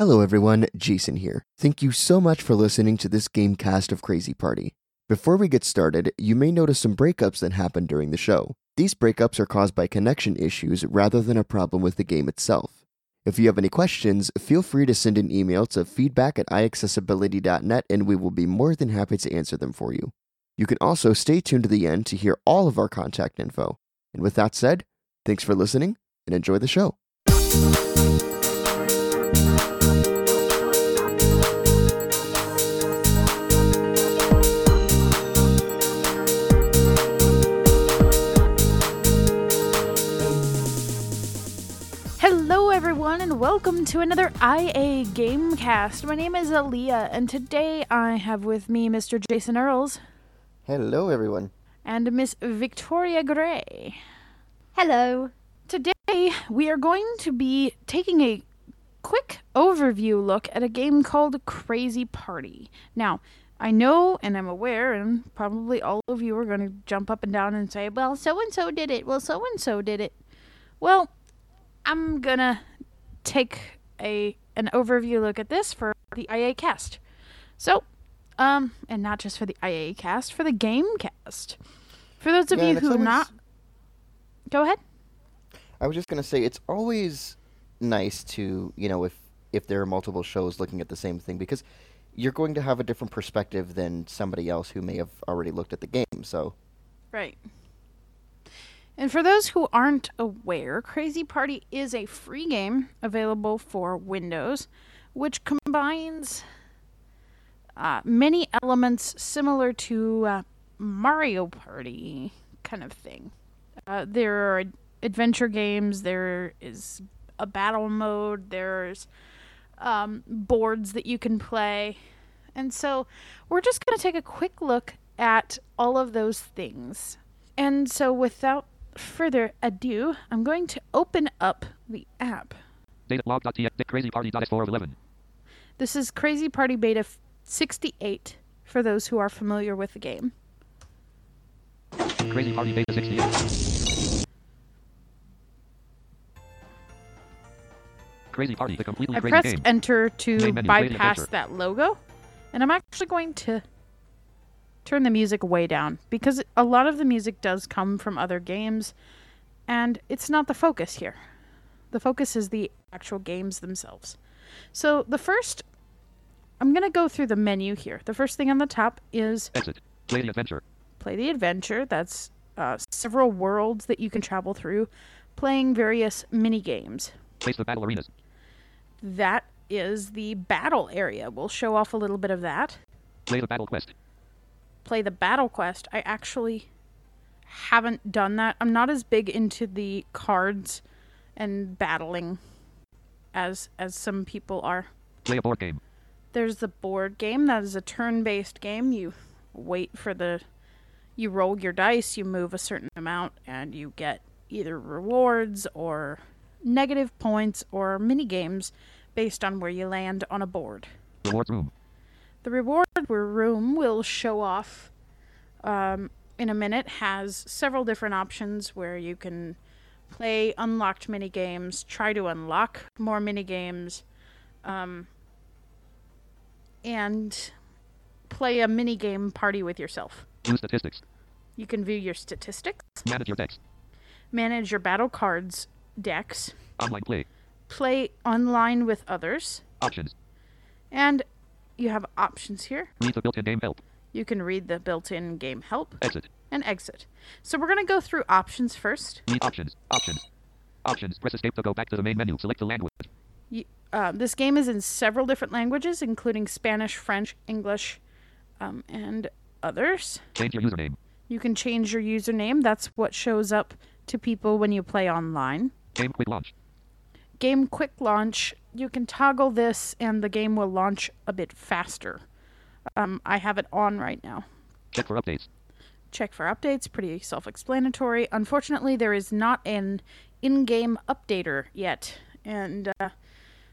Hello everyone, Jason here. Thank you so much for listening to this gamecast of Crazy Party. Before we get started, you may notice some breakups that happen during the show. These breakups are caused by connection issues rather than a problem with the game itself. If you have any questions, feel free to send an email to feedback at iaccessibility.net and we will be more than happy to answer them for you. You can also stay tuned to the end to hear all of our contact info. And with that said, thanks for listening and enjoy the show. Welcome to another IA Gamecast. My name is Aleeha, and today I have with me Mr. Jason Earls Hello everyone. and Miss Victoria Gray. Hello. Today we are going to be taking a quick overview look at a game called Crazy Party. Now, I know and I'm aware, and probably all of you are going to jump up and down and say, well, so and so did it. Well, so and so did it. Well, I'm gonna take a an overview look at this for the IA cast. So, um, and not just for the IA cast, for the game cast. For those of Yeah, you who not, go ahead. I was just gonna say it's always nice to you know if if there are multiple shows looking at the same thing because you're going to have a different perspective than somebody else who may have already looked at the game. So Right. And for those who aren't aware, Crazy Party is a free game available for Windows, which combines uh, many elements similar to uh, Mario Party kind of thing. Uh, there are adventure games, there is a battle mode, there's um, boards that you can play. And so we're just going to take a quick look at all of those things. And so without further ado, I'm going to open up the app. Datalog.tx crazyparty.x4 of 11. This is Crazy Party Beta 68 for those who are familiar with the game. Crazy Party Beta 68. Crazy Party, the completely I crazy pressed game. enter to bypass that logo, and I'm actually going to turn the music way down because a lot of the music does come from other games, and it's not the focus here. The focus is the actual games themselves. So the first, I'm going to go through the menu here. The first thing on the top is Exit. Play the adventure. play the adventure. That's uh, several worlds that you can travel through, playing various mini games. Face the battle arenas. That is the battle area. We'll show off a little bit of that. Play the battle quest. Play the battle quest. I actually haven't done that. I'm not as big into the cards and battling as as some people are. Play a board game. There's the board game. That is a turn-based game. You wait for the you roll your dice, you move a certain amount and you get either rewards or negative points or mini games based on where you land on a board. Rewards room. The reward room will show off um, in a minute, has several different options where you can play unlocked mini games, try to unlock more mini games, um, and play a mini game party with yourself. View statistics. You can view your statistics, Manage your decks. manage your battle cards decks, Online play. play online with others, Options. and you have options here. Read the built-in game help. You can read the built in game help. Exit. and exit. So we're going to go through options first. Read options. Options. Options. Press escape to go back to the main menu. Select the language. You, uh, this game is in several different languages, including Spanish, French, English, um, and others. Change your username. You can change your username. That's what shows up to people when you play online. Game quick launch. Game quick launch. You can toggle this, and the game will launch a bit faster. Um, I have it on right now. Check for updates. check for updates pretty self-explanatory unfortunately there is not an in-game updater yet and uh,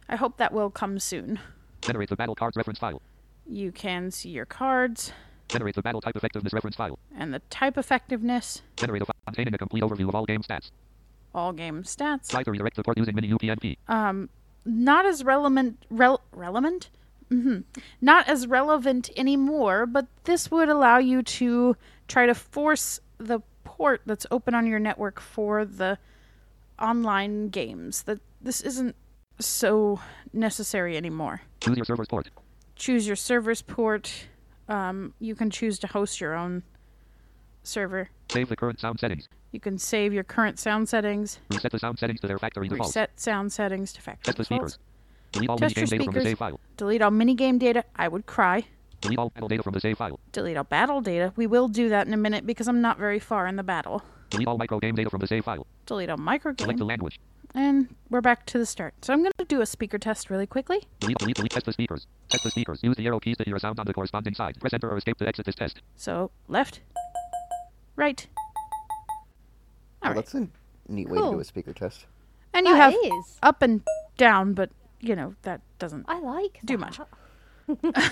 i hope that will come soon Generate the battle cards reference file. you can see your cards Generate the battle type effectiveness reference file. and the type effectiveness Generate a file containing a complete overview of all game stats. All game stats Try to redirect support using mini UPnP. um, not as relevant. Rel- relevant? hmm Not as relevant anymore, but this would allow you to try to force the port that's open on your network for the online games. That this isn't so necessary anymore. Choose your server's port. Choose your server's port. Um, you can choose to host your own server. Save the current sound settings. You can save your current sound settings, Reset the sound settings to their factory default. reset sound settings to factory Test defaults, speakers. Delete all Test minigame data from the save file. delete all minigame data. I would cry. Delete all battle data from the save file. Delete all battle data. We will do that in a minute because I'm not very far in the battle. Delete all micro game data from the save file. Delete all micro Select the language. And we're back to the start. So I'm going to do a speaker test really quickly. Delete, delete, delete. Test the speakers. Test the speakers. Use the arrow keys to hear a sound on the corresponding side. Press enter or escape to exit this test. So left, right. All Well, right. that's a neat way to do a speaker test. And you That have is. up and down, but you know that doesn't I like do that. much.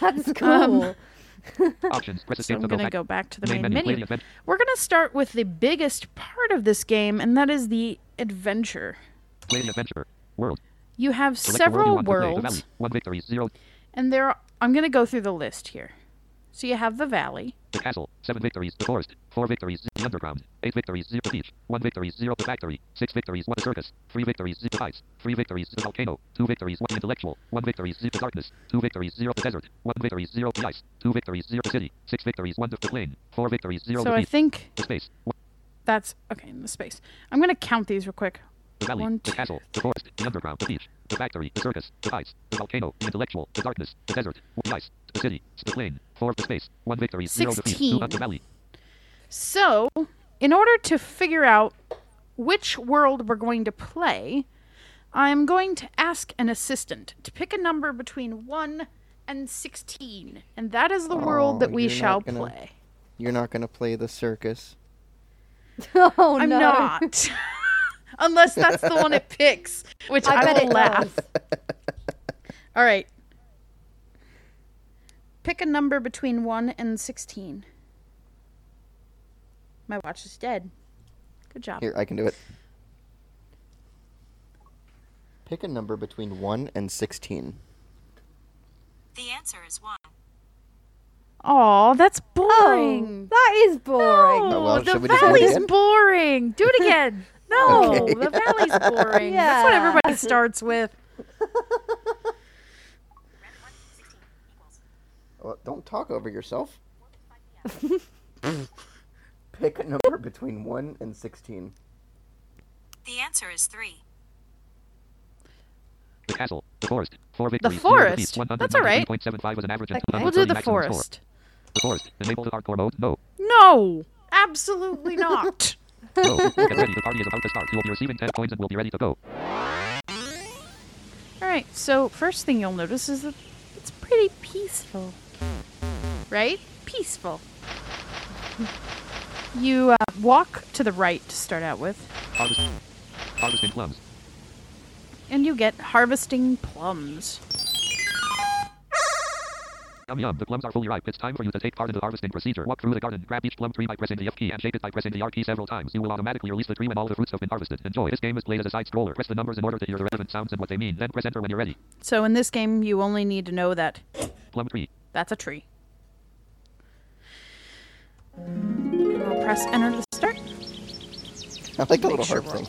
That's um, cool. Options. Press So I'm going to go back to the Main main menu. Menu. We're going to start with the biggest part of this game, and that is the adventure. Play the adventure. World. You have Select the world you several play. The worlds, valley. One victory. Zero. and there. Are, I'm going to go through the list here. So you have the valley, The castle. Seven victories. The forest. Four victories. The underground. Eight victories. Zero. The beach. One victory. Zero. The factory. Six victories. One. The circus. Three victories. Zero. The heights. Three victories. The volcano. Two victories. One. The intellectual. One victory. Zero. The darkness. Two victories. Zero. The desert. One victory. Zero. The ice. Two victories. Zero. The city. Six victories. One. The plain. Four victories. Zero. so the I beach. think The space. One. that's okay in the space. I'm going to count these real quick. The valley. One, the castle. The forest. The underground. The beach. The factory. The circus. The heights. The volcano. The intellectual. The darkness. The desert. The ice. The city. The plain. Four. The space. One victory. Zero. The beach. Two. Sixteen. Up the valley. So, in order to figure out which world we're going to play, I'm going to ask an assistant to pick a number between 1 and 16. And that is the oh, world Oh, that we shall gonna- play. You're not going to play the circus. oh no. I'm no. not. Unless that's the one it picks, which I, I bet will laugh. All right. Pick a number between 1 and 16. My watch is dead. Good job. Here, I can do it. Pick a number between 1 and 16. The answer is one. Aw, that's Oh, boring. that is boring. No, Oh, well, the should we do valley's boring. Do it again. No, Okay. the valley's boring. Yeah. That's what everybody starts with. Well, don't talk over yourself. Pick a number between 1 and 16. The answer is three. The castle. The forest. Four victories. The forest. Zero That's all right. 193.75 was an average. Okay. We'll do the maximum score. forest. The forest. Enable the hardcore mode. No. No, absolutely not. No. Get ready. The party is about to start. You will be receiving 10 coins and will be ready to go. All right. So first thing you'll notice is that it's pretty peaceful, right? Peaceful. You uh, walk to the right to start out with, Harvest. Harvesting plums. and you get harvesting plums. Yum yum. The plums are fully ripe. It's time for you to take part in the harvesting procedure. Walk through the garden. Grab each plum tree by pressing the F key and shake it by pressing the R key several times. You will automatically release the tree when all the fruits have been harvested. Enjoy. This game is played as a side scroller. Press the numbers in order to hear the relevant sounds and what they mean. Then press enter when you're ready. So in this game, you only need to know that Plum tree. That's a tree. I'll press enter to start. I like the little sure heart we're thing.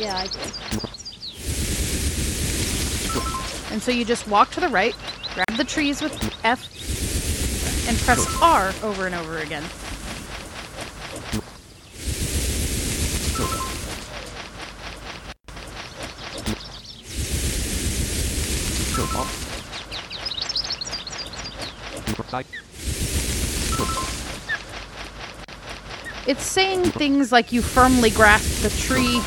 Yeah, I do. And so you just walk to the right, grab the trees with F, and press R over and over again. It's saying things like you firmly grasp the tree,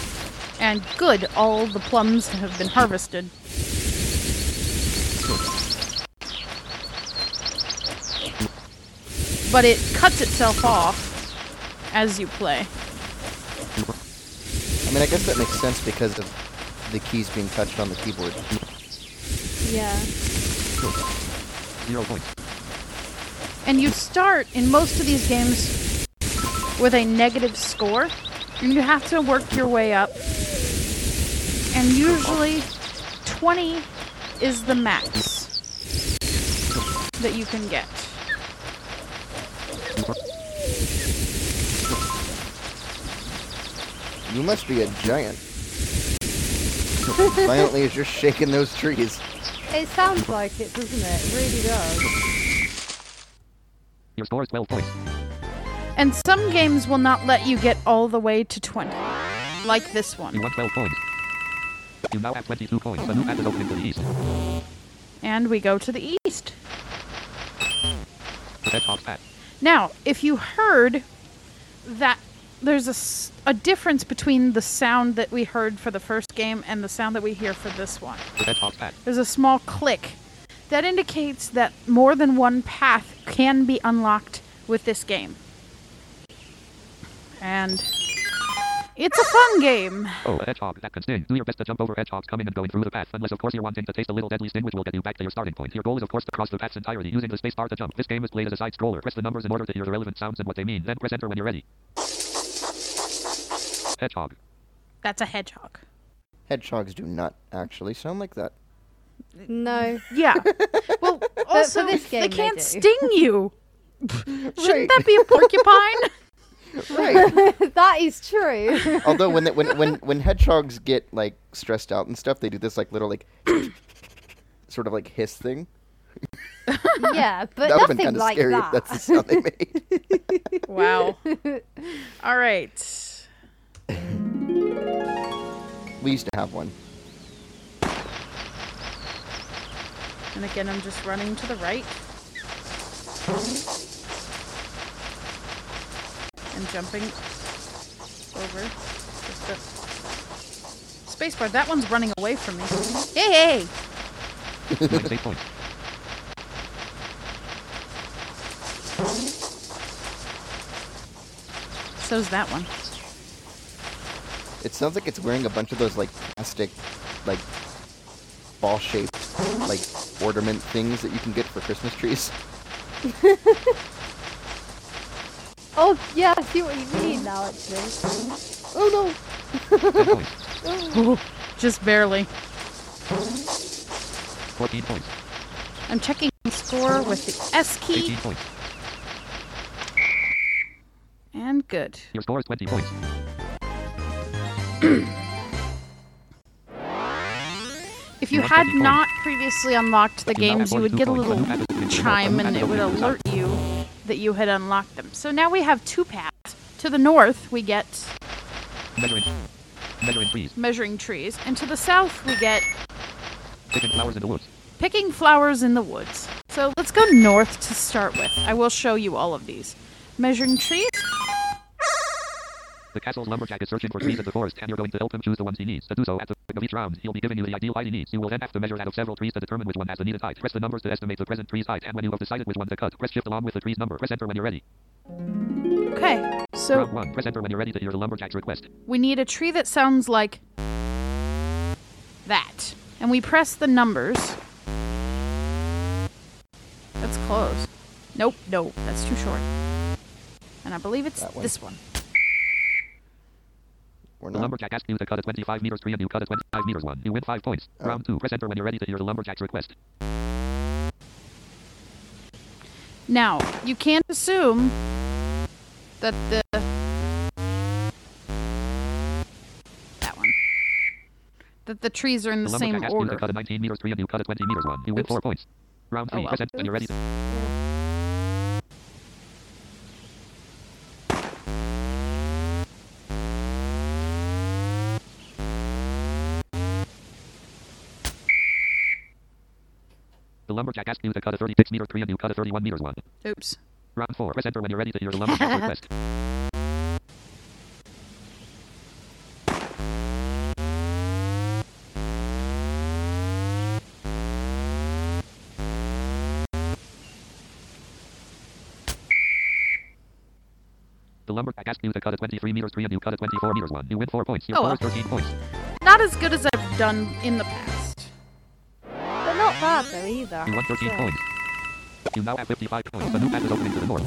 and good, all the plums have been harvested. But it cuts itself off as you play. I mean, I guess that makes sense because of the keys being touched on the keyboard. Yeah. Zero points. And you start in most of these games with a negative score. And you have to work your way up and usually 20 is the max that you can get. You must be a giant. Violently as you're shaking those trees. It sounds like it, doesn't it? It really does. Your score is 12 points. And some games will not let you get all the way to 20, like this one. You won 12 points. You now have 22 points. A new path is opening to the east. And we go to the east. The. Now, if you heard that there's a difference between the sound that we heard for the first game and the sound that we hear for this one. The. There's a small click that indicates that more than one path can be unlocked with this game. And it's a fun game. Oh, hedgehog that can sting. Do your best to jump over hedgehogs coming and going through the path. Unless, of course, you're wanting to taste a little deadly sting, which will get you back to your starting point. Your goal is, of course, to cross the path's entirety using the space bar to jump. This game is played as a side scroller. Press the numbers in order to hear the relevant sounds and what they mean. Then press enter when you're ready. Hedgehog. That's a hedgehog. Hedgehogs do not actually sound like that. No. Yeah. Well, also, this they game they can't do. sting you. Shouldn't that be a porcupine? Right. that is true. Although when, they, when when when hedgehogs get like stressed out and stuff, they do this like little like sort of like hiss thing. yeah, but that would been nothing like scary that. if that's the sound they made. wow. All right. we used to have one. And again, I'm just running to the right. And jumping over. Just the spacebar. That one's running away from me. Hey, hey! Minus 8 points. So's that one. It sounds like it's wearing a bunch of those like plastic, like ball shaped, like ornament things that you can get for Christmas trees. oh, yeah, I see what you mean now, actually. Oh 10 points. Just barely. 14 points. I'm checking the score with the S 18 key. points. And good. Your score is 20 points. If you You had 20 points. not previously unlocked the You games, you would get a little A new path is opening to the north. A chime and it would opening to the alert you that you had unlocked them. So now we have two paths. To the north, we get Measuring. Measuring trees. measuring trees, and to the south, we get Picking flowers in the woods. picking flowers in the woods. So let's go north to start with. I will show you all of these. Measuring trees. The castle's lumberjack is searching for trees in the forest, and you're going to help him choose the ones he needs. To do so, at the beginning of each round, he'll be giving you the ideal height he needs. You will then have to measure out of several trees to determine which one has the needed height. Press the numbers to estimate the present tree's height, and when you have decided which one to cut, press shift along with the tree's number. Press enter when you're ready. Okay, so Round one. Press enter when you're ready to hear the lumberjack's request. we need a tree that sounds like that. And we press the numbers. That's close. Nope, no, that's too short. And I believe it's one. this one. We're The lumberjack asks you to cut a 25 meters tree, and you cut a 25 meters one. You win 5 points. Oh. Round two. Press enter when you're ready to hear the lumberjack's request. Now, you can't assume that the that one that the trees are in the The same lumberjack asks you to cut a 19 meters tree, and you cut a 20 meters one. You win Oops. 4 points. Round Oh, three. well. Press enter when you're ready. To... The lumberjack asks you to cut a 36 meter tree, and you cut a 31 meters one. Oops. Round four. Press enter when you're ready to hear the lumberjack's request. The lumberjack asks you to cut a 23 meters tree, and you cut a 24 meters one. You win 4 points. Your Oh, score well. is 13 points. Not as good as I've done in the past. But not bad, though, either. You won 13 So- points. You now have 55 points. The new path is opening to the north.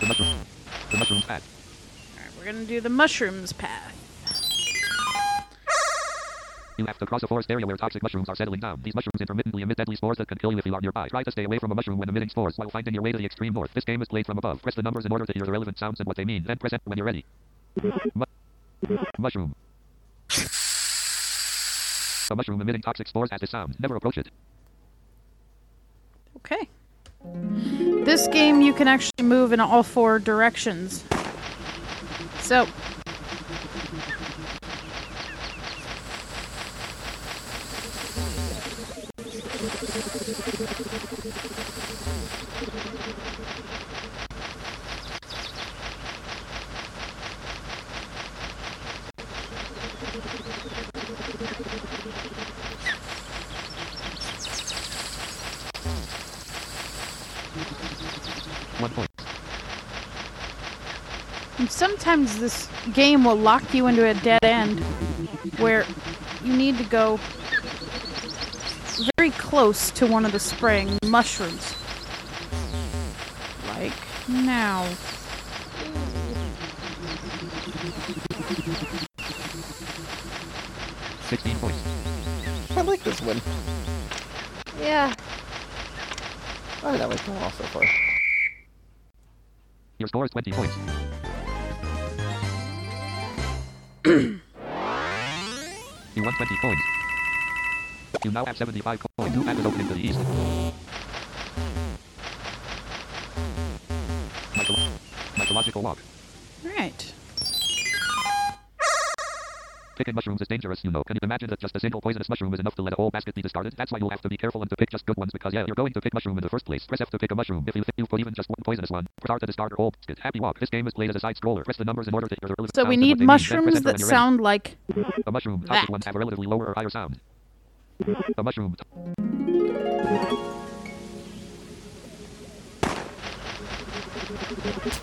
The mushroom. The mushroom path. Alright, we're gonna do the mushrooms path. You have to cross a forest area where toxic mushrooms are settling down. These mushrooms intermittently emit deadly spores that can kill you if you are nearby. Try to stay away from a mushroom when emitting spores while finding your way to the extreme north. This game is played from above. Press the numbers in order to hear the relevant sounds and what they mean. Then press enter when you're ready. Mu- mushroom. A mushroom emitting toxic spores has this sound. Never approach it. Okay. This game you can actually move in all four directions. So. One point. And sometimes this game will lock you into a dead end where you need to go very close to one of the spraying mushrooms. Like now. Sixteen points. I like this one. Yeah. I like them all so far. Your score is twenty points. You won twenty points. You now have seventy-five coins. New map is opening to the east. Mytholo- mythological walk. Alright. Picking mushrooms is dangerous, you know. Can you imagine that just a single poisonous mushroom is enough to let a whole basket be discarded? That's why you'll have to be careful and to pick just good ones because yeah, you're going to pick mushroom in the first place. Press F to pick a mushroom. If you think you've put even just one poisonous one, press R to discard your whole basket. Happy walk. This game is played as a side scroller. Press the numbers in order to hear So we sounds and what need they mean. Then press mushrooms that sound like A mushroom. That. ones have a relatively lower or higher sound. A mushroom.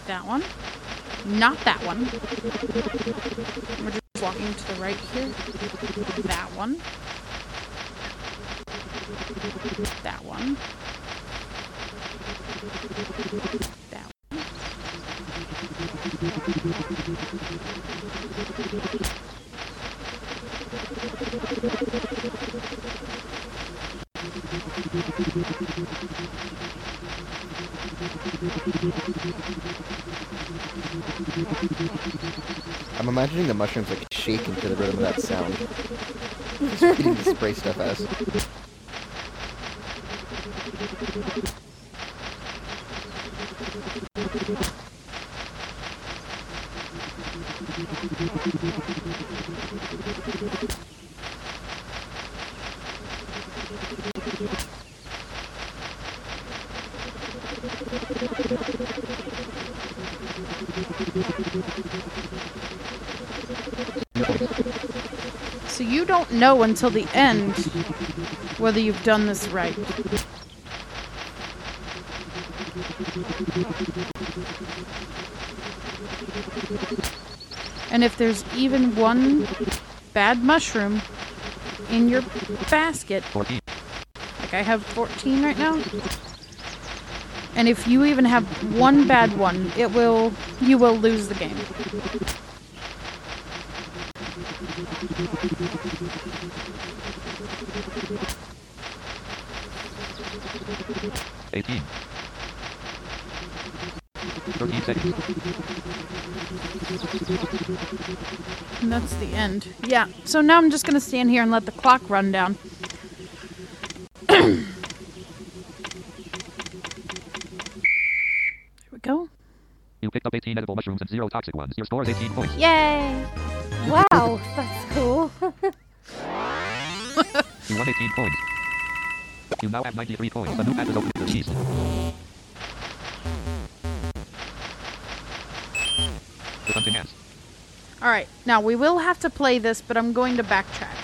that one. Not that one. Walking to the right here. That one. That one. That one. I'm imagining the mushrooms like shaking to the rhythm of that sound. Just the spray stuff at us. So you don't know until the end whether you've done this right. And if there's even one bad mushroom in your basket, 14. like I have 14 right now, and if you even have one bad one, it will you will lose the game. Eighteen. Thirteen seconds. And that's the end. Yeah. So now I'm just gonna stand here and let the clock run down. there we go. You picked up 18 edible mushrooms and zero toxic ones. Your score is 18 points. Yay! Wow, that's cool. You won 18 points. You now have 93 points. A new map is open to the hunting. All right. Now we will have to play this, but I'm going to backtrack.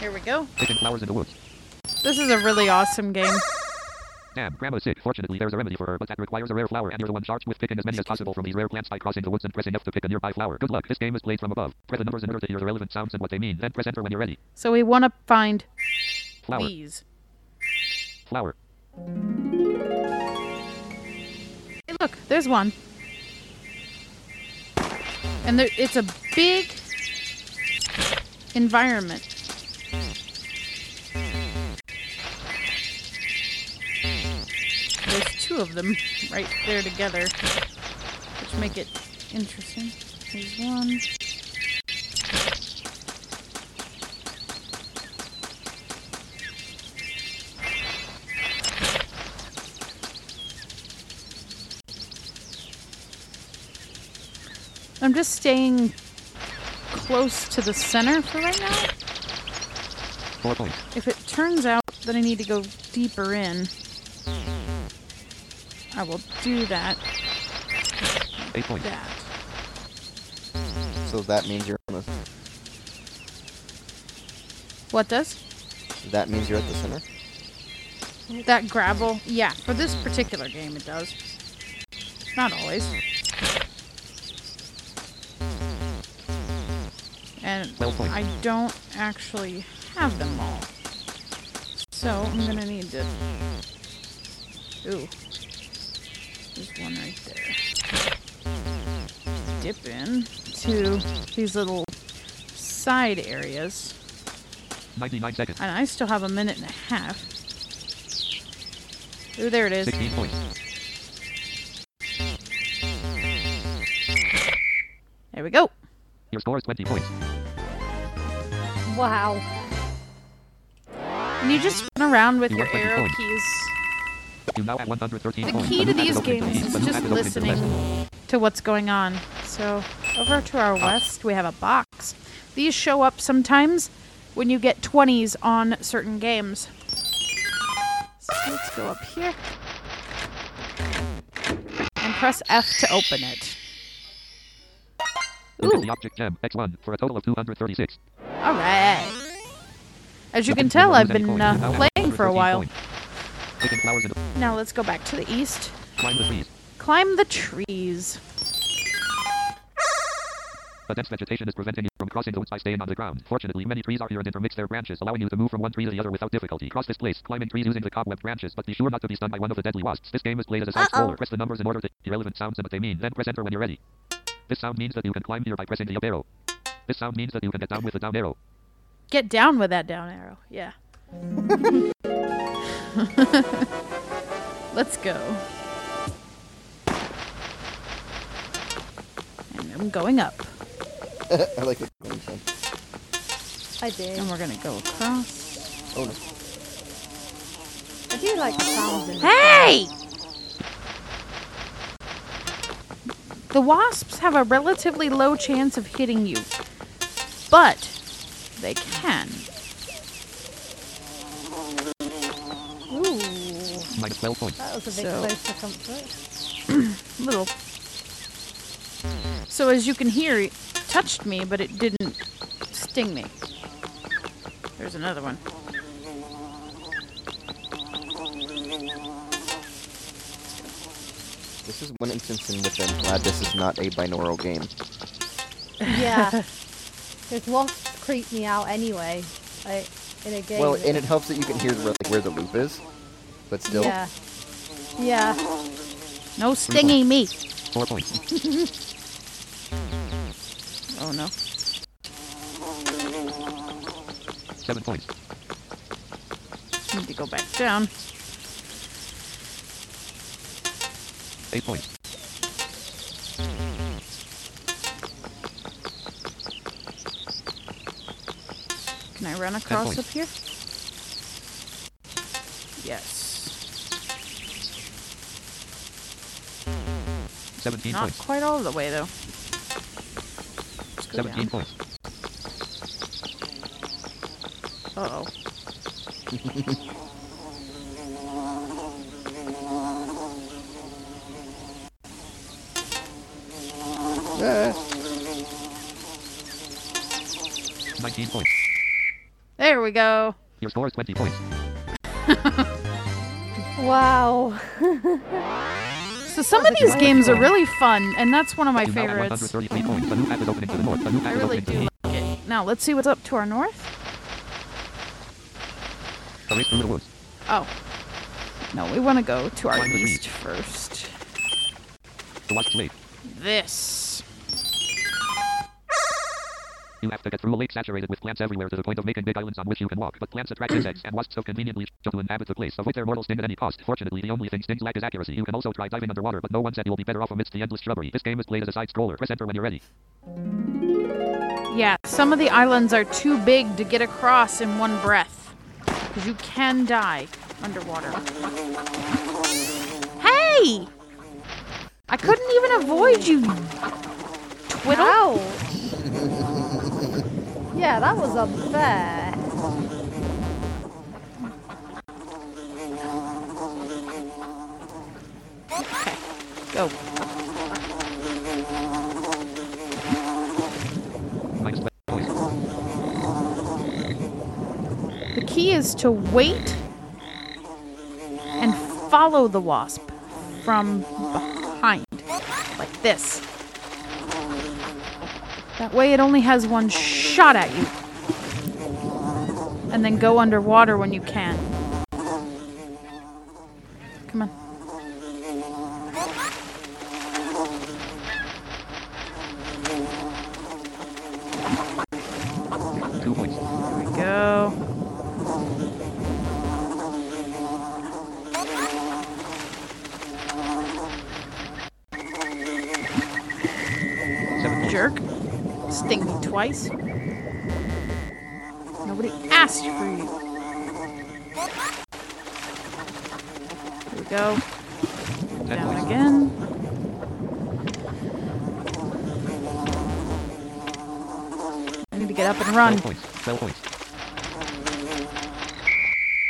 Here we go. Flowers in the woods. This is a really awesome game. Damn, Grandma's sick. Fortunately, there's a remedy for her, but that requires a rare flower, and you're the one charged with picking as many as possible from these rare plants by crossing the woods and pressing F to pick a nearby flower. Good luck. This game is played from above. Press the numbers in order to hear the relevant sounds and what they mean. Then press enter when you're ready. So we want to find Flower. these. Flower. Hey, look, there's one. And there, it's a big environment. Two of them right there together, which make it interesting. There's one. I'm just staying close to the center for right now. If it turns out that I need to go deeper in, I will do that. Eight points. That. So that means you're on the, What does? that means you're at the center. That gravel? Yeah, for this particular game it does. Not always. And I don't actually have them all. So I'm gonna need to. Ooh. There's one right there. Dip in to these little side areas. 99 seconds. And I still have a minute and a half. Ooh, there it is. 16 points. There we go. Your score is 20 points. Wow. And you just spin around with You your arrow points. keys. You now have 113 The key to these tab is open games is just tab is open to the west. listening to what's going on. So, over to our west, we have a box. These show up sometimes when you get 20s on certain games. So, let's go up here and press F to open it. Ooh, the object gem X1 for a total of 236. all right. As you can tell, I've been uh, You now have playing for a 113 while. Now let's go back to the east. climb the trees. Climb the trees. The dense vegetation is preventing you from crossing the woods by staying on the ground. Fortunately, many trees are here and intermix their branches, allowing you to move from one tree to the other without difficulty. Cross this place, climbing trees using the cobweb branches, but be sure not to be stunned by one of the deadly wasps. This game is played as a side scroller. Press the numbers in order to irrelevant sounds and what they mean, then press enter when you're ready. This sound means that you can climb here by pressing the up arrow. This sound means that you can get down with the down arrow. Get down with that down arrow. Yeah. Let's go. And I'm going up. I like it. I did. And we're going to go across. Oh no. I do like the sounds in Hey! The wasps have a relatively low chance of hitting you, but they can. Ooh, Minus 12 points. That was a bit So- close to comfort. little. So as you can hear, it touched me, but it didn't sting me. There's another one. This is one instance in which I'm glad this is not a binaural game. Yeah. Because wasps creep me out anyway. Like, in a game. Well, and it helps that you can hear where, like, where the loop is, but still. Yeah. Yeah. No stinging me. Four points. Oh no. Seven points. Need to go back down. Eight points. Can I run across up here? Yes. 17 Not points. quite all the way though. 17 down. points. Uh oh. Ah. 19 points. There we go. Your score is 20 points. Wow. So some of these games are really fun, and that's one of my you now have favorites. 133 points. A new path is opening to the north. A new path I really do like it. Now let's see what's up to our north. A race through the woods. Oh. No, we want to go to our east first. The wasp lake. This. You have to get through a lake saturated with plants everywhere to the point of making big islands on which you can walk. But plants attract insects, and wasps so conveniently show to inhabit the place. Avoid their mortal sting at any cost. Fortunately, the only thing stings lack is accuracy. You can also try diving underwater, but no one said you'll be better off amidst the endless shrubbery. This game is played as a side scroller. Press enter when you're ready. Yeah, some of the islands are too big to get across in one breath. Because you can die underwater. Hey! I couldn't even avoid you, twiddle. Ouch. Yeah, that was unfair. Go. Minus The key is to wait and follow the wasp from behind, like this. That way it only has one shot at you. And then go underwater when you can. Come on. Two points. There we go. Seven. Jerk. Sting me twice. Nobody asked for you. Here we go. Down again. I need to get up and run. 12 points. 12 points.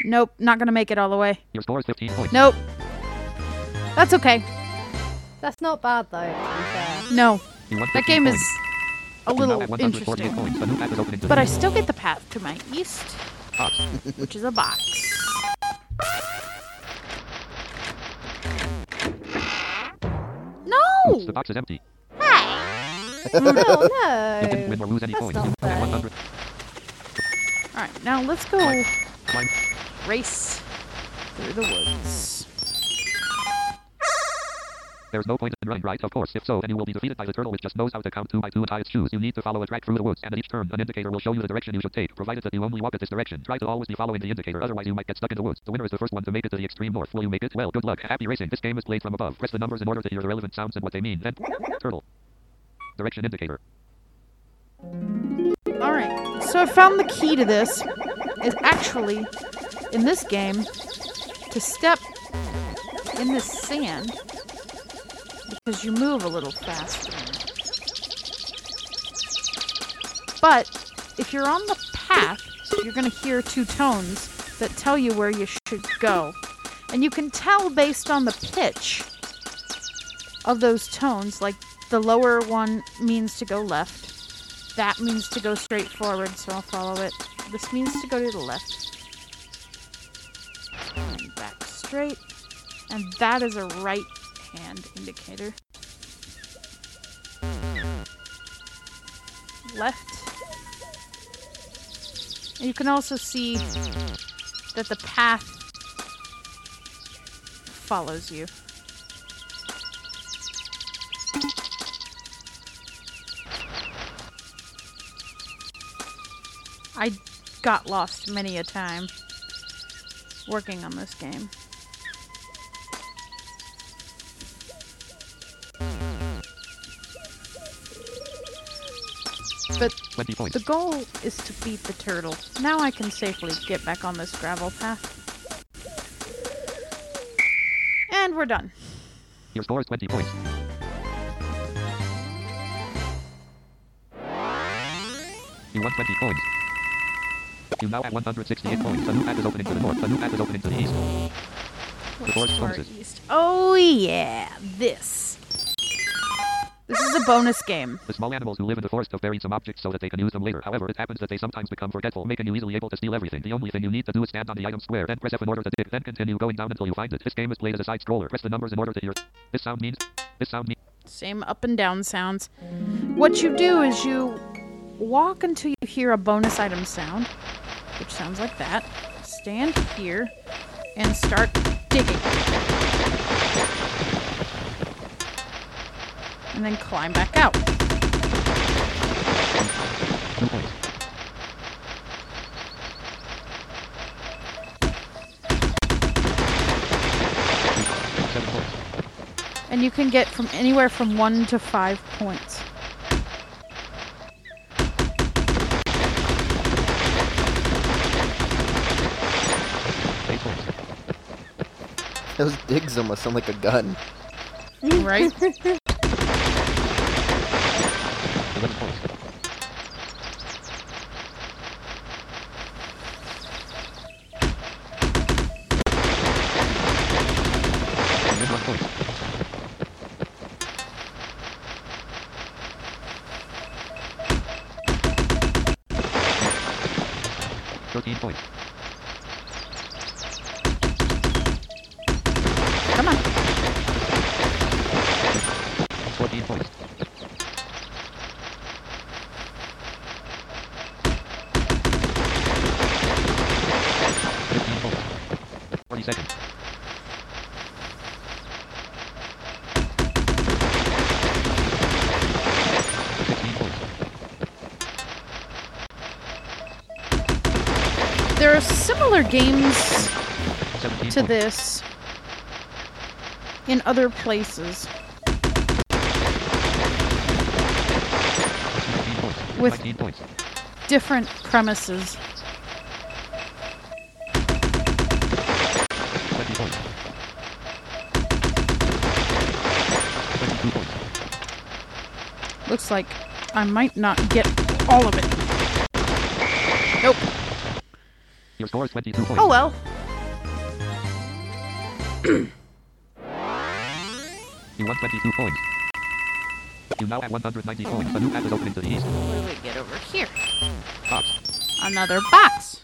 Nope, not gonna make it all the way. Your score is 15 points. Nope. That's okay. That's not bad though, to be fair. No, that 15 game is points. A little have 148 interesting. points. A new path is opening to But I still get the path to my east, ah. which is a box. No! The box is empty. Oh You didn't no! win or lose any That's points. not You have fair. 100. Alright, now let's go Climb. race through the woods. There's no point in running, right? Of course. If so, then you will be defeated by the turtle which just knows how to count two by two and tie its shoes. You need to follow a track through the woods, and at each turn, an indicator will show you the direction you should take, provided that you only walk at this direction. Try to always be following the indicator, otherwise you might get stuck in the woods. The winner is the first one to make it to the extreme north. Will you make it? Well, good luck. Happy racing. This game is played from above. Press the numbers in order to hear the relevant sounds and what they mean. Then, turtle. Direction indicator. Alright, so I found the key to this is actually in this game to step in this sand because you move a little faster. But if you're on the path, you're going to hear two tones that tell you where you should go. And you can tell based on the pitch of those tones, like the lower one means to go left, that means to go straight forward, so I'll follow it. This means to go to the left. And back straight. And that is a right hand indicator. Left. You can also see that the path follows you. I got lost many a time working on this game. 20 points. the goal is to beat the turtle. Now I can safely get back on this gravel path. And we're done. Your score is 20 points. You won 20 points. You now have 168 points. A new path is opening to the north. A new path is opening to the east. What's forest to our bonuses. east? Oh yeah, this. This is a bonus game. The small animals who live in the forest have buried some objects so that they can use them later. However, it happens that they sometimes become forgetful, making you easily able to steal everything. The only thing you need to do is stand on the item square, then press F in order to dig, then continue going down until you find it. This game is played as a side scroller. Press the numbers in order to hear. This sound means. This sound means. Same up and down sounds. What you do is you walk until you hear a bonus item sound, which sounds like that. Stand here and start digging. And then climb back out. Two points. Seven points. And you can get from anywhere from one to five points. Those digs almost sound like a gun. Right? Eleven points. And then one point. Thirteen points. Come on. Fourteen points. Fifteen points. Forty seconds. Sixteen points. There are similar games to this in other places. With- Different premises. Twenty points. Twenty-two points. Looks like I might not get all of it. Nope. Your score is twenty-two points. Oh well. You won 22 points. You now have 190 points. A new path is opening to the east. What do we get over here? Box. Another box.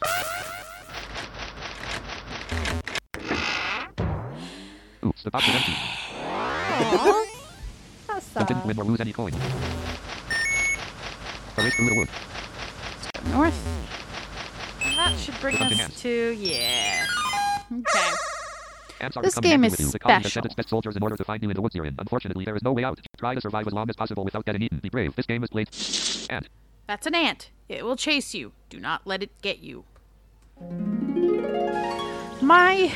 Oops, the box is empty. Aw. That's You didn't win or lose any coins. Erase through the wood. North. And that should bring Something us else. to yeah. Okay. Ants are This becoming game angry is with you. The colony has special. sent its best soldiers in order to find you in the woods you're in. Unfortunately, there is no way out. Try to survive as long as possible without getting eaten. Be brave. This game is played. Ant. That's an ant. It will chase you. Do not let it get you. My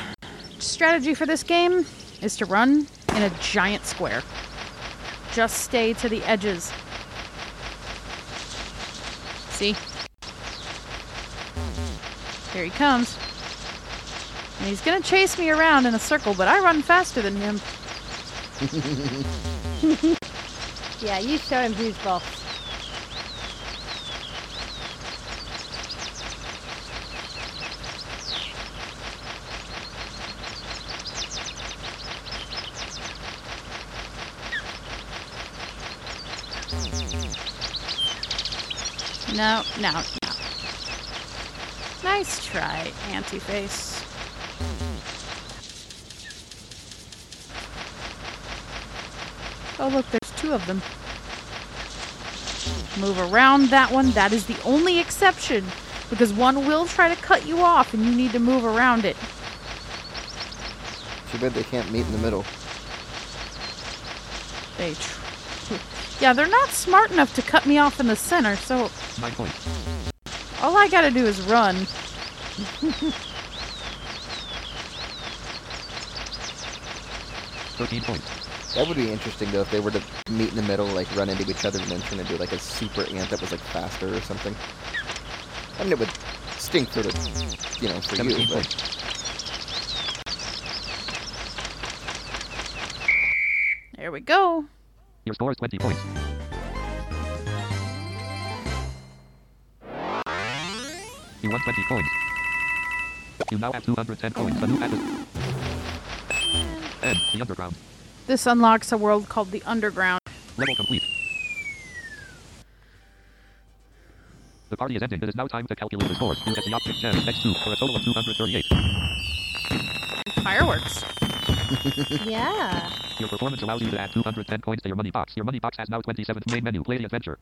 strategy for this game is to run in a giant square. Just stay to the edges. See? Here he comes. And he's gonna chase me around in a circle, but I run faster than him. Yeah, you show him who's boss. No, no, no. Nice try, anti-face. Oh, look, there's two of them. Move around that one. That is the only exception. Because one will try to cut you off and you need to move around it. Too bad they can't meet in the middle. They tr- Yeah, they're not smart enough to cut me off in the center, so Nine points. All I gotta do is run. Thirteen points. That would be interesting though if they were to meet in the middle, like run into each other and then try turn into like a super ant that was like faster or something. I mean, it would stink for the, you know, for you, but. There we go. Your score is 20 points. You won 20 points. You now have 210 points. A new path. End. The underground. This unlocks a world called the Underground. Level complete. The party is ending. It is now time to calculate the scores. You get the optic gem next two for a total of 238. Fireworks. Yeah. Your performance allows you to add 210 coins to your money box. Your money box has now 27th main menu. Play the adventure.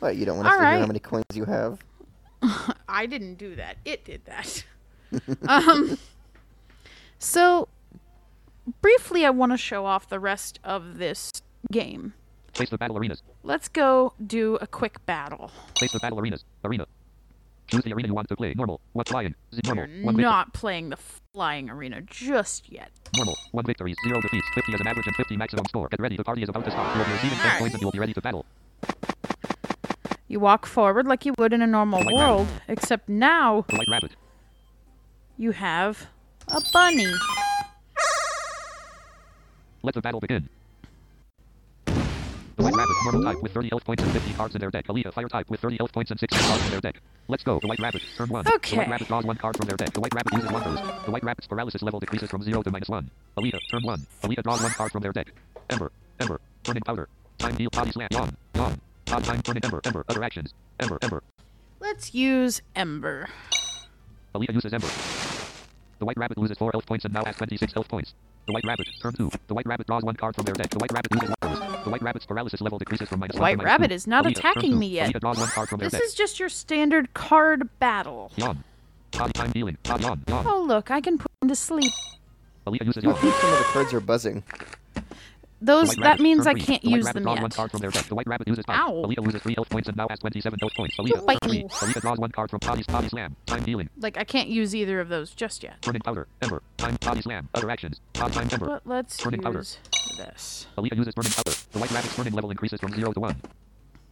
what, you don't want to All figure right. how many coins you have. I didn't do that. It did that. um, so, briefly, I want to show off the rest of this game. Place the battle arenas. Let's go do a quick battle. Place the battle arenas. Arena. Choose the arena you want to play. Normal. One flying. Z- normal. One victory. not playing the flying arena just yet. Normal. One victory. Zero defeats. 50 as an average and 50 maximum score. Get ready. The party is about to start. You'll be receiving 10 Alright. points and you'll be ready to battle. You walk forward like you would in a normal Like world, except now The white rabbit. you have a bunny. Let the battle begin. The White Rabbit, normal type with 30 health points and 50 cards in their deck. Alita, fire type with 30 health points and 60 cards in their deck. Let's go. The White Rabbit, turn 1. The White Rabbit draws one card from their deck. The White Rabbit uses one those. The White Rabbit's paralysis level decreases from 0 to minus 1. Alita, turn 1. Alita draws one card from their deck. Ember, Ember, turning powder. Time heal, body slam, yawn, yawn. Pod time, turning Ember, Ember, other actions. Ember, Ember. Let's use Ember. Alita uses Ember. The White Rabbit loses 4 health points and now has 26 health points. The White Rabbit, turn 2. The White Rabbit draws one card from their deck. The White Rabbit uses one those. The White Rabbit's paralysis level decreases from minus 1 to White Rabbit 2. is not Alita, attacking me yet. Alita draws one card from their This deck. is just your standard card battle. Yawn. Body time healing. Body yawn. Yawn. Oh, look, I can put him to sleep. Alita uses Some of the cards are buzzing. Those White that means I can't use them one yet. card from their deck. The White Rabbit uses five. Ow. Alita loses three health points and now has 27 health points. Alita, bite three. me. Alita draws one card from Body, body Slam. Time healing. Like I can't use either of those just yet. Turning powder. Ember. Time Body Slam. Other actions. Body time Ember. But let's powder. use this. Alita uses burning powder. The White Rabbit's burning level increases from 0 to 1.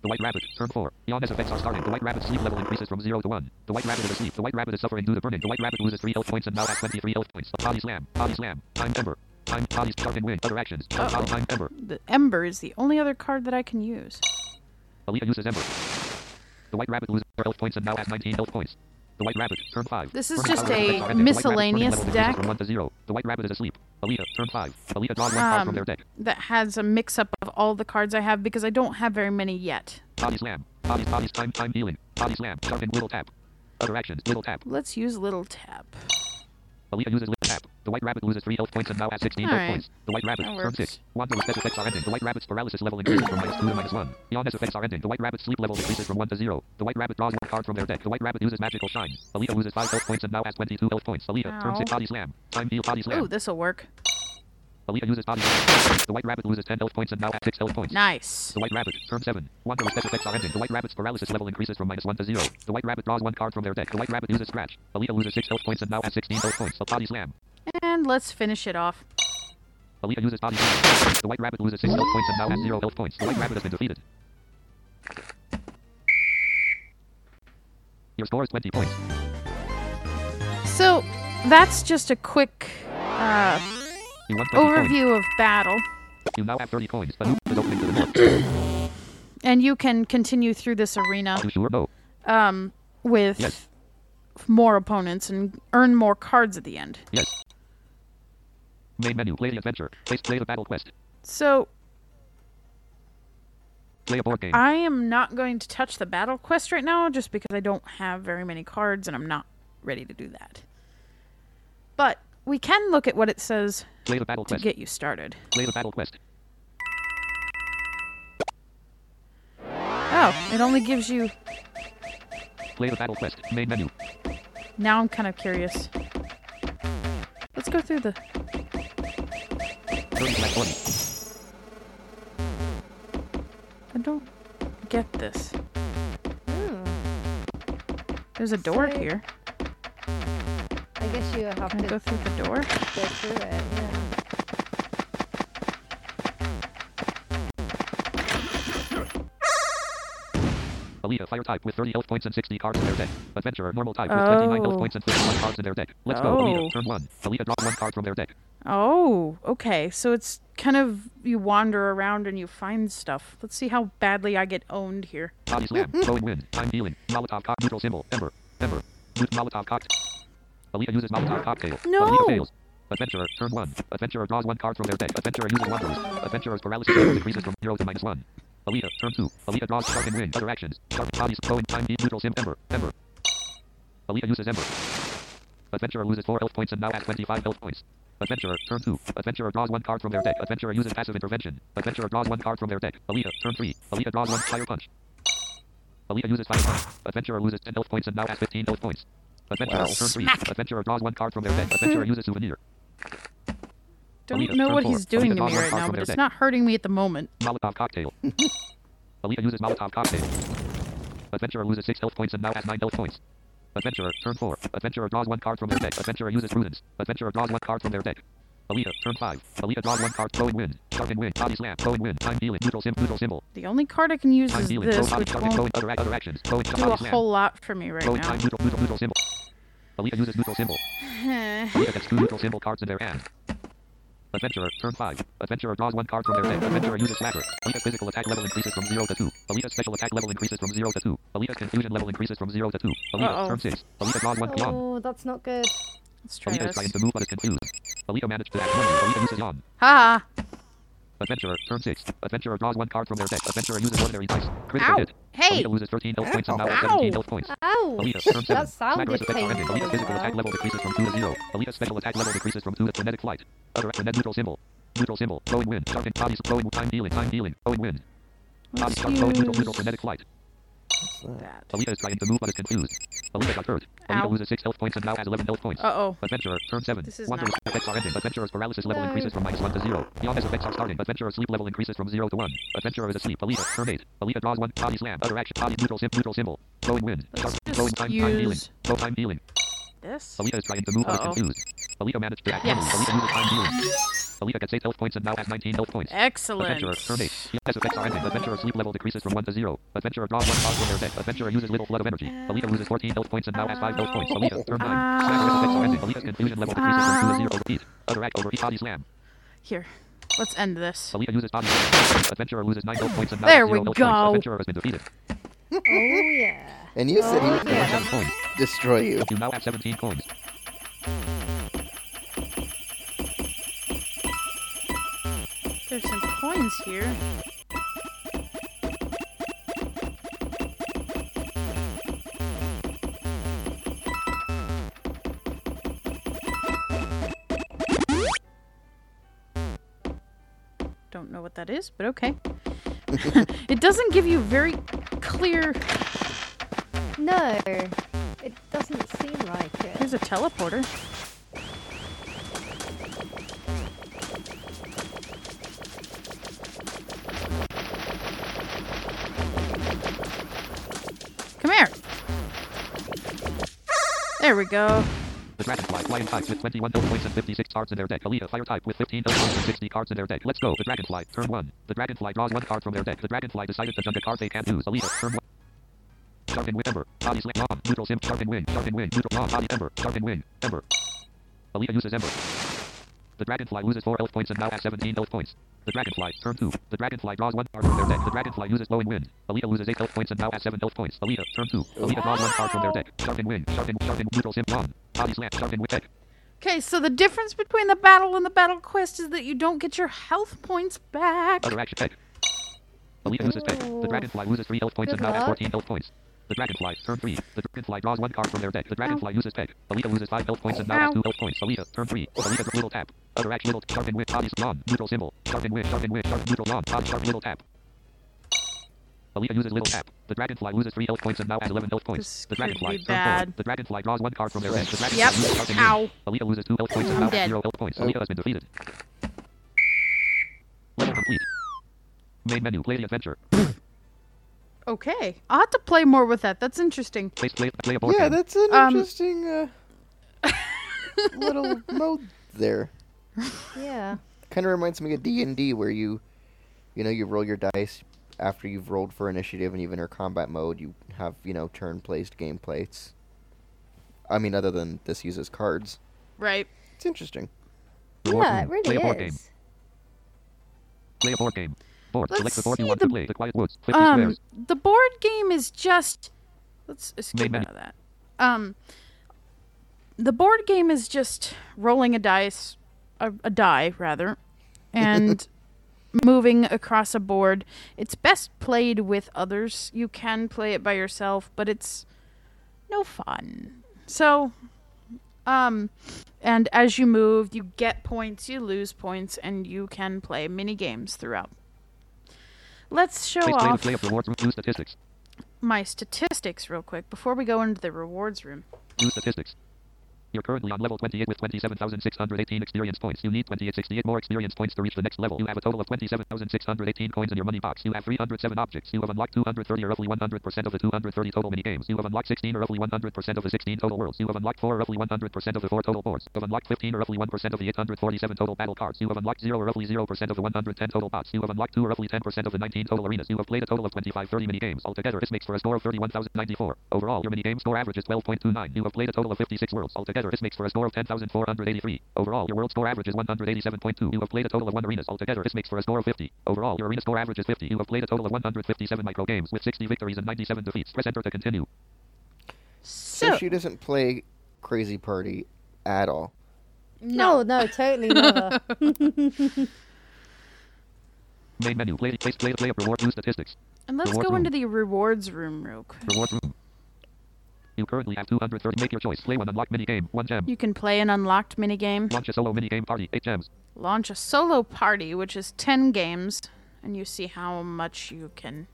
The White Rabbit, turn 4. Yawn's effects are starting. The White Rabbit's sleep level increases from 0 to 1. The White Rabbit is asleep. The White Rabbit is suffering due to burning. The White Rabbit loses 3 health points and now has 23 health points. Body Slam. Body Slam. Time Ember. Time Body Sharpen Wing. Other actions. Uh-oh. Time Ember. The Ember is the only other card that I can use. Alita uses Ember. The White Rabbit loses 4 health points and now has 19 health points. The White Rabbit, turn 5. This is just a effects are ending. The White Rabbit's burning miscellaneous deck. From 1 to 0. The White Rabbit is asleep. Alita, turn 5. Alita draws one card from Um, their deck. that has a mix up of all the cards I have because I don't have very many yet. Body Slam. Body, body, time, time healing. Body Slam. Sharpen, little tap. Other actions, little tap. Let's use Little Tap. Alita uses little tap. The White Rabbit loses 3 health points and now has 16 Alright. health points. The White Rabbit, That turn works. 6. Wander's death effects are ending. The White Rabbit's paralysis level increases from minus 2 to minus 1. Yawn's effects are ending. The White Rabbit's sleep level decreases from 1 to 0. The White Rabbit draws one card from their deck. The White Rabbit uses magical shine. Alita loses 5 health points and now has 22 health points. Alita, turn 6. Body Slam. Time heal, body slam. Ooh, this'll work. Alita uses body slam. The White Rabbit loses 10 health points and now has 6 health points. Nice. The White Rabbit, turn 7. Wander's death effects are ending. The White Rabbit's paralysis level increases from minus 1 to 0. The White Rabbit draws one card from their deck. The White Rabbit uses Scratch. Alita loses 6 health points and now has 16 health points. A body slam. And let's finish it off. Alita uses body. The White Rabbit loses 6 health points and now has 0 health points. The White Rabbit has been defeated. Your score is 20 points. So that's just a quick uh, You won 20 points. overview of battle. You now have 30 coins. The loop is opening to the north. And you can continue through this arena sure? No. um, with Yes. more opponents and earn more cards at the end. Yes. Main menu. Play the adventure. Place play the battle quest. So Play a board game. I am not going to touch the battle quest right now just because I don't have very many cards and I'm not ready to do that. But we can look at what it says Play the battle to quest. get you started. Play the battle quest. Oh, it only gives you. Play the battle quest. Main menu. Now I'm kind of curious. Let's go through the. 30 slash 20. I don't get this. Hmm. There's a door Say- here. I guess you have Can I to go through the door? go through it. Yeah. Alita, fire type with 30 health points and 60 cards in their deck. Adventurer, normal type with 29 health Oh. points and 51 cards in their deck. Let's go. Oh. Alita, turn 1. Alita, drop one card from their deck. Oh, okay. So it's kind of you wander around and you find stuff. Let's see how badly I get owned here. Body slam, throwing wind, time healing, Molotov cock, neutral symbol, Ember, Ember, Molotov cocktail. Alita uses Molotov cocktail. No. Alita fails. Adventurer, turn 1. Adventurer draws one card from their deck. Adventurer uses one those. Adventurer's paralysis level decreases from 0 to minus 1. Alita, turn 2. Alita draws sharpen wing, other actions. Sharp bodies, throwing time heat, neutral sim, Ember, Ember. Alita uses Ember. Adventurer loses 4 health points and now has 25 health points. Adventurer, turn 2. Adventurer draws one card from their deck. Adventurer uses passive intervention. Adventurer draws one card from their deck. Alita, turn 3. Alita draws one fire punch. Alita uses fire punch. Adventurer loses 10 health points and now has 15 health points. Adventurer, Wow. turn 3. Smack. Adventurer draws one card from their deck. Adventurer hmm. uses souvenir. don't Alita, know what four. he's doing Alita to me right now, but it's deck. not hurting me at the moment. Molotov cocktail. Alita uses Molotov cocktail. Adventurer loses six health points and now has nine health points. Adventurer, turn four. Adventurer draws one card from their deck. Adventurer uses prudence. Adventurer draws one card from their deck. Alita, turn five. Alita draws one card. Throw and win. And win. Body slam. Throw and win. Time dealing. Neutral sim. Neutral symbol. The only card I can use Time is dealing. Throw this, body which won't other, other actions. Throw do a slam. whole lot for me right Throw and time. now. Neutral, neutral, neutral symbol. Alita uses neutral symbol. Alita gets two neutral symbol cards in their hand. Adventurer, turn 5. Adventurer draws one card from their deck. Adventurer uses Slapper. Alita's physical attack level increases from 0 to 2. Alita's special attack level increases from 0 to 2. Alita's confusion level increases from 0 to 2. Alita, Uh-oh. turn 6. Alita draws one yawn. Oh, that's not good. Let's try Alita is this. trying to move but is confused. Alita managed to act normally. Alita uses yawn. Ha! Adventurer, turn 6. Adventurer draws one card from their deck. Adventurer uses ordinary dice. Critical Ow! hit. Hey! Alita loses 13 health points and now has 17 health points. Ow! Alita, turn 7. That sounded effects ending. Alita's physical attack level decreases from 2 to 0. Alita's special attack level decreases from 2 to frenetic flight. Other frenetic neutral symbol. Neutral symbol. Throw and win. Sharpen bodies. Throw time dealing. Time dealing. Throw and win. Body Let's sharp. Throw and neutral. Neutral frenetic flight. That. Alita is trying to move but is confused. Alita got hurt. Alita Ow. loses 6 health points and now has 11 health points. Uh-oh. Adventurer, turn 7. This is Wanderer's not- effects are ending. Adventurer's paralysis level No. increases from minus 1 to 0. Yawn's effects are starting. Adventurer's sleep level increases from 0 to 1. Adventurer is asleep. Alita, turn 8. Alita draws 1. Body slam. Other action. Body neutral, sim, neutral symbol. Throw and win. Let's Sharp. just Throw and time, time dealing. use- Throw time dealing. This? Alita is trying to move but is confused. Alita managed to act Yes. Alita uses time dealing. Alita gets 8 health points and now has 19 health points. Excellent. Adventurer, turn 8. Yawn's effects are ending. Adventurer's sleep level decreases from 1 to 0. Adventurer draws 1 card from their deck. Adventurer uses little flood of energy. Alita loses 14 health points and now has 5 health points. Alita, turn 9. Ah. Slammer's effects are ending. Alita's confusion level decreases from 2 to 0. Repeat. Other act over body slam. Here. Let's end this. Alita uses body slam. Adventurer loses 9 health points and now There has 0 health go. points. Adventurer has been defeated. Oh, yeah. And you said he was going to destroy you. You now have 17 coins. There's some coins here. Don't know what that is, but okay. it doesn't give you very clear. No, it doesn't seem like it. Here's a teleporter. Come here. There we go. The Dragonfly flying types with 21 health points and 56 cards in their deck. Alita fire type with 15 health points and 60 cards in their deck. Let's go. The Dragonfly, turn 1. The Dragonfly draws one card from their deck. The Dragonfly decided to jump a card they can't use. Alita, turn 1. Sharpen with Ember. Body slam. Neutral sim. Sharpen wing. Sharpen wing. Neutral. Body Ember. Sharpen wing. Ember. Alita uses Ember. The Dragonfly loses 4 health points and now has 17 health points. The Dragonfly, turn 2. The Dragonfly draws one card from their deck. The Dragonfly uses Blow and Wind. Alita loses 8 health points and now has 7 health points. Alita, turn 2. Alita draws one card from their deck. Sharpen Wing. Sharpen, Sharpen, Neutral Sim, Yawn. Body Slam. Sharpen with Deck. Okay, so the difference between the battle and the battle quest is that you don't get your health points back. Other action Peck. Alita uses Peck. The Dragonfly loses 3 health points Good and now has 14 health points. The Dragonfly, turn 3. The Dragonfly draws one card from their deck. The Dragonfly oh. uses Peck. Alita loses 5 health points and now has 2 health points. Alita, turn 3. Alita, little tap. Other action, little, sharpen with, body, yawn, neutral symbol. Sharpen with, sharpen with, sharp, neutral yawn, body, sharp, little tap. Alita uses little tap. The Dragonfly loses 3 health points and now has 11 health points. This the Dragonfly, be turn bad. 4. The Dragonfly draws one card from their deck. The Dragonfly Yep. uses Ow. wing. Alita loses 2 health points and now has 0 health points. Alita has been defeated. Level complete. Main menu, play the adventure. Okay, I'll have to play more with that. That's interesting. Play, play, play a board Yeah, game. that's an Um, interesting uh, little mode there. Yeah. Kind of reminds me of D and D, where you, you know, you roll your dice after you've rolled for initiative, and even in combat mode, you have you know turn-placed game plates. I mean, other than this uses cards. Right. It's interesting. Reward Yeah, it room. really Play a board game. is. Play a board game. Board. Let's Select the board you want the- to play. The Quiet Woods. 50 Um, squares. the board game is just. Let's skip out of that. Um, the board game is just rolling a dice, a, a die rather, and moving across a board. It's best played with others. You can play it by yourself, but it's no fun. So, um, and as you move, you get points, you lose points, and you can play mini games throughout. Let's show off play rewards room. Statistics. my statistics real quick before we go into the rewards room. Statistics. You're currently on level 28 with 27,618 experience points. You need 2868 more experience points to reach the next level. You have a total of 27,618 coins in your money box. You have 307 objects. You have unlocked 230 or roughly 100% of the 230 total mini games. You have unlocked 16 or roughly 100% of the 16 total worlds. You have unlocked 4 or roughly 100% of the 4 total boards. You have unlocked 15 or roughly 1% of the 847 total battle cards. You have unlocked 0 or roughly 0% of the 110 total bots. You have unlocked 2 or roughly 10% of the 19 total arenas. You have played a total of 2530 mini games. Altogether, this makes for a score of 31,094. Overall, your mini game score average is 12.29. You have played a total of 56 worlds. Altogether, this makes for a score of 10,483. Overall, your world score average is 187.2. You have played a total of 1 arenas. Altogether, this makes for a score of 50. Overall, your arena score average is 50. You have played a total of 157 micro games with 60 victories and 97 defeats. Press enter to continue. So, So, she doesn't play Crazy Party at all. No, no, totally never. Main menu. Play, place, play, play up, reward, view statistics. and let's reward go room. into the rewards room real quick. Reward room. You currently have 230. Make your choice. Play one unlocked mini game. One gem. You can play an unlocked minigame, Launch a solo mini game party. Eight gems. launch a solo party, which is 10 games, and you see how much you can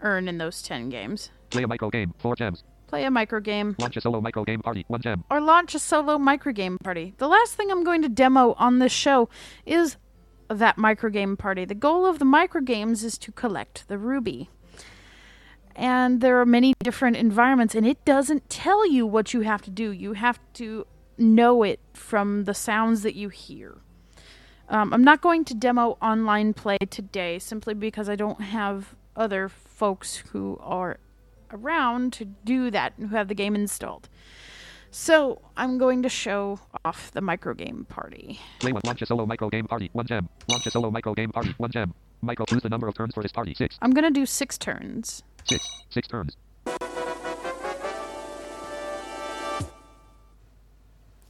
earn in those 10 games. Play a micro game. Four gems. Play a micro game, Launch a solo micro game party. One gem. or launch a solo micro game party. The last thing I'm going to demo on this show is that micro game party. The goal of the micro games is to collect the ruby. And there are many different environments, and it doesn't tell you what you have to do. You have to know it from the sounds that you hear. Um, I'm not going to demo online play today simply because I don't have other folks who are around to do that and who have the game installed. So I'm going to show off the microgame party. Play one. Launch a solo micro game party. One gem. Launch a solo micro game party. One gem. Micro. Choose the number of turns for this party. Six. I'm going to do six turns. Six. Six turns.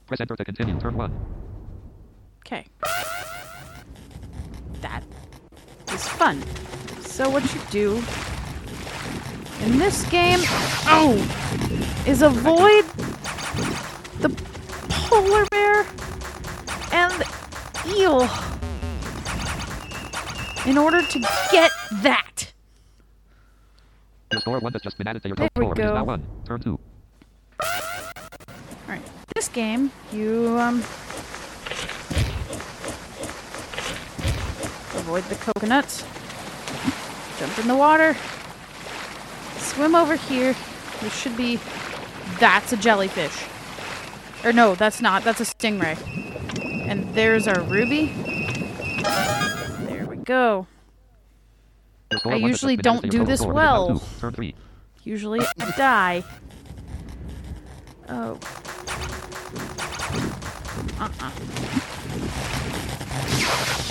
Press enter to continue. Turn one. Okay. That is fun. So what you do in this game, oh, is avoid the polar bear and the eel in order to get that. Your score one has just been added to your There total score. Is go. now one. Turn two. All right. This game, you um avoid the coconuts, jump in the water, swim over here. There should be. That's a jellyfish. Or no, that's not. That's a stingray. And there's our ruby. There we go. Your score I usually don't do this total score. It is now well. two. Turn three. Usually I die. Oh. Uh-uh.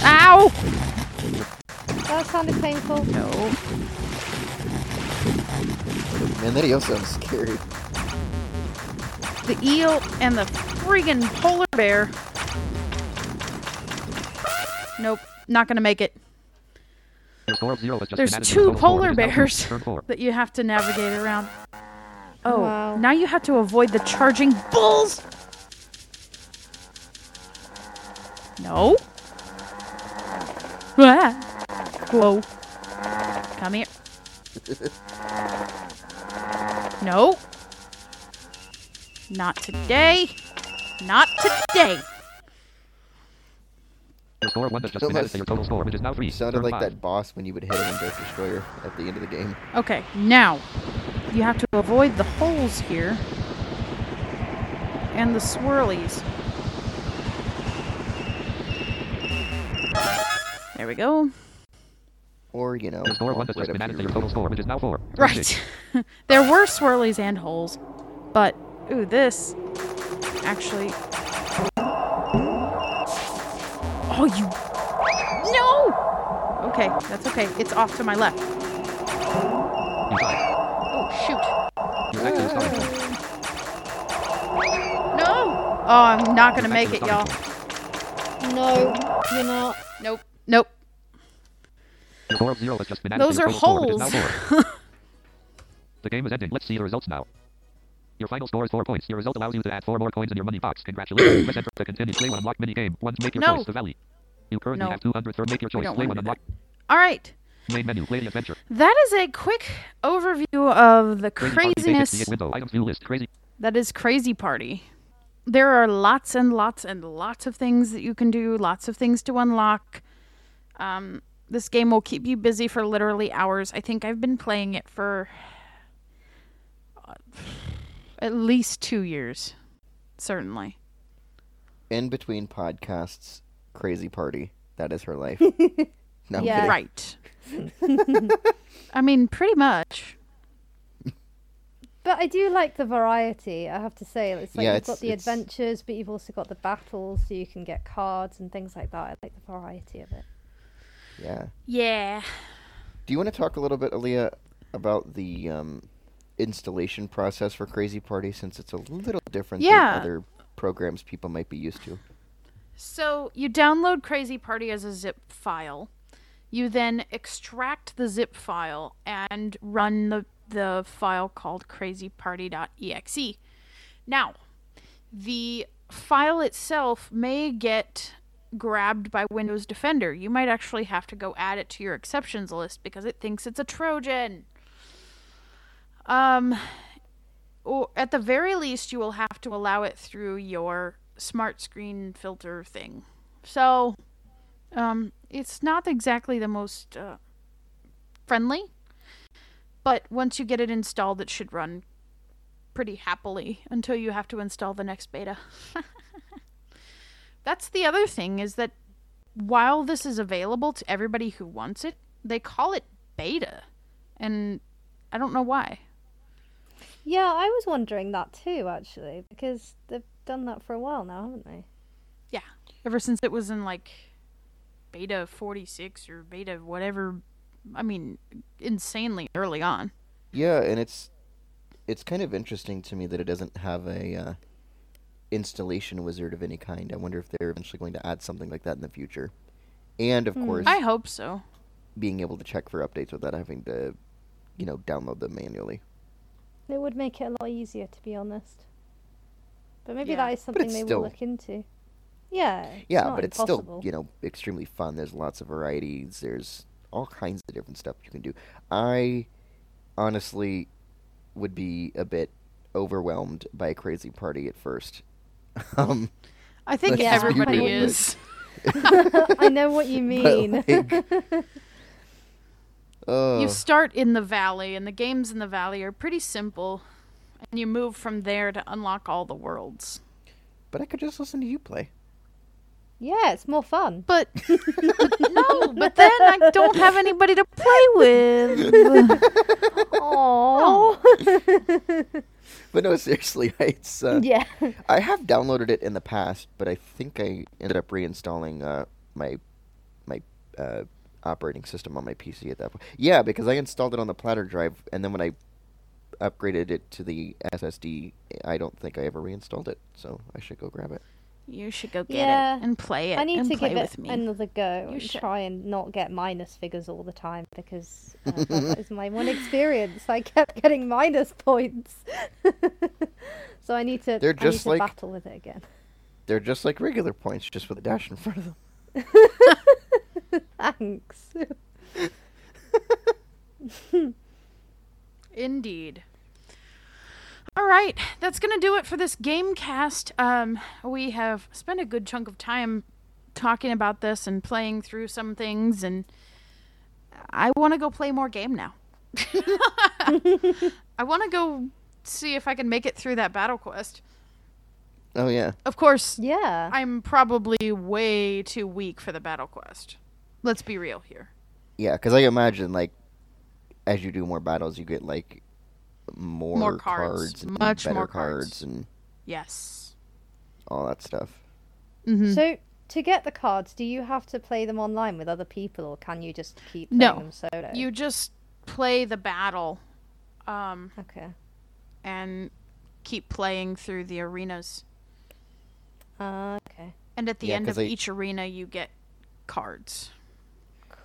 Ow! that sounded painful. No. Man, that eel sounds scary. The eel and the friggin' polar bear. Nope. Not gonna make it. There's been added to your two polar It is now two. bears that you have to navigate around. Oh, Wow. now you have to avoid the charging bulls. No. Ah. Whoa. Come here. No. Not today. Not today. Your score one has just been added to your total score, which is now three. You sounded Turn like five. that boss when you would hit him in Dark Destroyer at the end of the game. Okay, now you have to avoid the holes here and the swirlies. There we go. Or, you know, Your score one walk has just been added to to your your total score, which is now four. Right. there were swirlies and holes, but ooh, this actually. Oh, you. No! Okay, that's okay. It's off to my left. You died. Oh, shoot. You're back to the starting point. No! Oh, I'm not gonna make it, y'all. No, you're not. Nope. Nope. Your score zero has just been added Those to your are total score, which is now holes. the game is ending. Let's see the results now. Your final score is four points. Your result allows you to add four more coins in your money box. Congratulations. Press enter to continue. Play one unlock mini game. One make your No. choice. The valley. You currently No. have 200 Make your choice. Play wanna one do unlock. All right. Main menu. Play the adventure. That is a quick overview of the Crazy craziness 58 window. Items view list. Crazy. that is Crazy Party. there are lots and lots and lots of things that you can do, lots of things to unlock. Um, this game will keep you busy for literally hours. I think I've been playing it for uh, at least two years, certainly. In between podcasts, crazy party. That is her life. no, Yeah. kidding. Right. I mean, pretty much. But I do like the variety. I have to say, it's like Yeah, you've it's- got the it's- adventures, but you've also got the battles, so you can get cards and things like that. I like the variety of it. Yeah. Yeah. Do you want to talk a little bit, Aleeha, about the um, installation process for Crazy Party since it's a little different Yeah. than other programs people might be used to? So you download Crazy Party as a zip file. You then extract the zip file and run the the file called crazyparty.exe. Now, the file itself may get grabbed by Windows Defender. You might actually have to go add it to your exceptions list because it thinks it's a Trojan. Um, or at the very least, you will have to allow it through your smart screen filter thing. So, um, it's not exactly the most uh, friendly, but once you get it installed, it should run pretty happily until you have to install the next beta. That's the other thing is that while this is available to everybody who wants it, they call it beta, and I don't know why. Yeah, I was wondering that too, actually, because they've done that for a while now, haven't they? Yeah, ever since it was in like beta 46 or beta whatever, I mean, insanely early on. Yeah, and it's it's kind of interesting to me that it doesn't have a uh, installation wizard of any kind. I wonder if they're eventually going to add something like that in the future. And of course, I hope so. being able to check for updates without having to, you know, download them manually. It would make it a lot easier, to be honest. But maybe Yeah. that is something they still- will look into. Yeah. it's Yeah, not but it's impossible. still, you know, extremely fun. There's lots of varieties. There's all kinds of different stuff you can do. I honestly would be a bit overwhelmed by a crazy party at first. um, I think Let's just be everybody is. I know what you mean. like- oh, You start in the valley, and the games in the valley are pretty simple, and you move from there to unlock all the worlds. but I could just listen to you play. yeah, it's more fun. But, but no, but then I don't have anybody to play with. Oh. But no, seriously, it's uh, yeah. I have downloaded it in the past, but I think I ended up reinstalling uh, my my uh, operating system on my PC at that point. Yeah, because I installed it on the platter drive, and then when I upgraded it to the SSD, I don't think I ever reinstalled it. So I should go grab it. You should go get Yeah. it and play it I need and to play give it me. another go You and should. try and not get minus figures all the time because uh, that is my one experience. I kept getting minus points, so I need to. They're I need just to like- battle with it again. They're just like regular points, just with a dash in front of them. Thanks. Indeed. All right, that's gonna do it for this game cast. Um, we have spent a good chunk of time talking about this and playing through some things, and I want to go play more game now. I want to go see if I can make it through that battle quest. Oh yeah, Of course, Yeah. I'm probably way too weak for the battle quest. Let's be real here. yeah. Because I imagine like as you do more battles, you get like more, More cards. and Much better more cards. and Yes. all that stuff. Mm-hmm. So to get the cards, do you have to play them online with other people, or can you just keep playing No. them solo? You just play the battle, um, Okay. and keep playing through the arenas. Uh, okay. And at the Yeah, end 'cause of I- each arena, you get cards.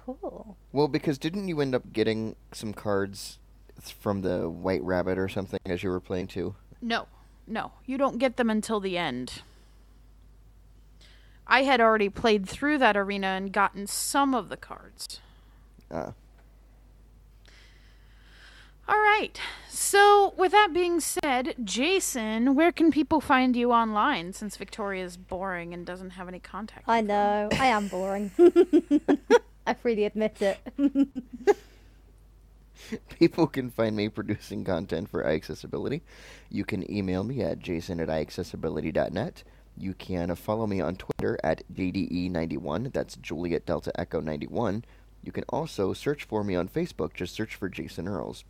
Cool. Well, because didn't you end up getting some cards from the White Rabbit or something as you were playing too? No, no, you don't get them until the end. I had already played through that arena and gotten some of the cards. Uh, All right. So, with that being said, Jason, where can people find you online since Victoria's boring and doesn't have any contact? I know, I am boring. I freely admit it. People can find me producing content for iAccessibility. You can email me at jason at iAccessibility.net. You can follow me on Twitter at JDE91. That's Juliet Delta Echo 91. You can also search for me on Facebook. Just search for Jason Earls.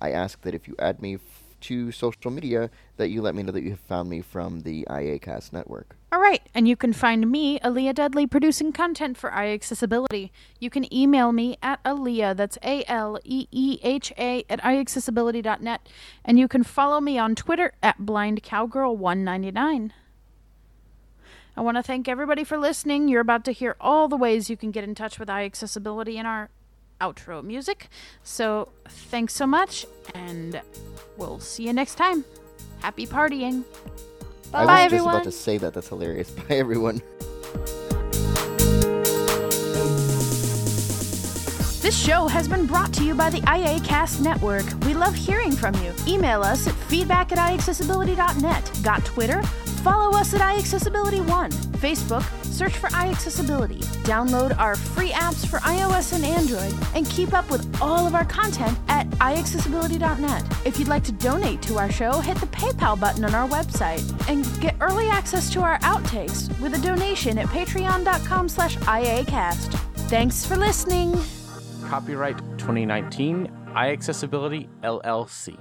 I ask that if you add me to social media, that you let me know that you have found me from the IACast network. All right, and you can find me, Aleeha Dudley, producing content for iAccessibility. You can email me at Aleeha, that's A L E E H A, at iAccessibility.net, and you can follow me on Twitter at BlindCowgirl199. I want to thank everybody for listening. You're about to hear all the ways you can get in touch with iAccessibility in our outro music. So thanks so much, and we'll see you next time. Happy partying. Bye, I was Bye, just everyone. about to say that. That's hilarious. Bye, everyone. This show has been brought to you by the IACast Network. We love hearing from you. Email us at feedback at iAccessibility.net. Got Twitter? Follow us at iAccessibility1. Facebook, search for iAccessibility. Download our free apps for iOS and Android. And keep up with all of our content at iAccessibility.net. If you'd like to donate to our show, hit the PayPal button on our website and get early access to our outtakes with a donation at patreon.com slash iacast. Thanks for listening. Copyright 2019 iAccessibility LLC.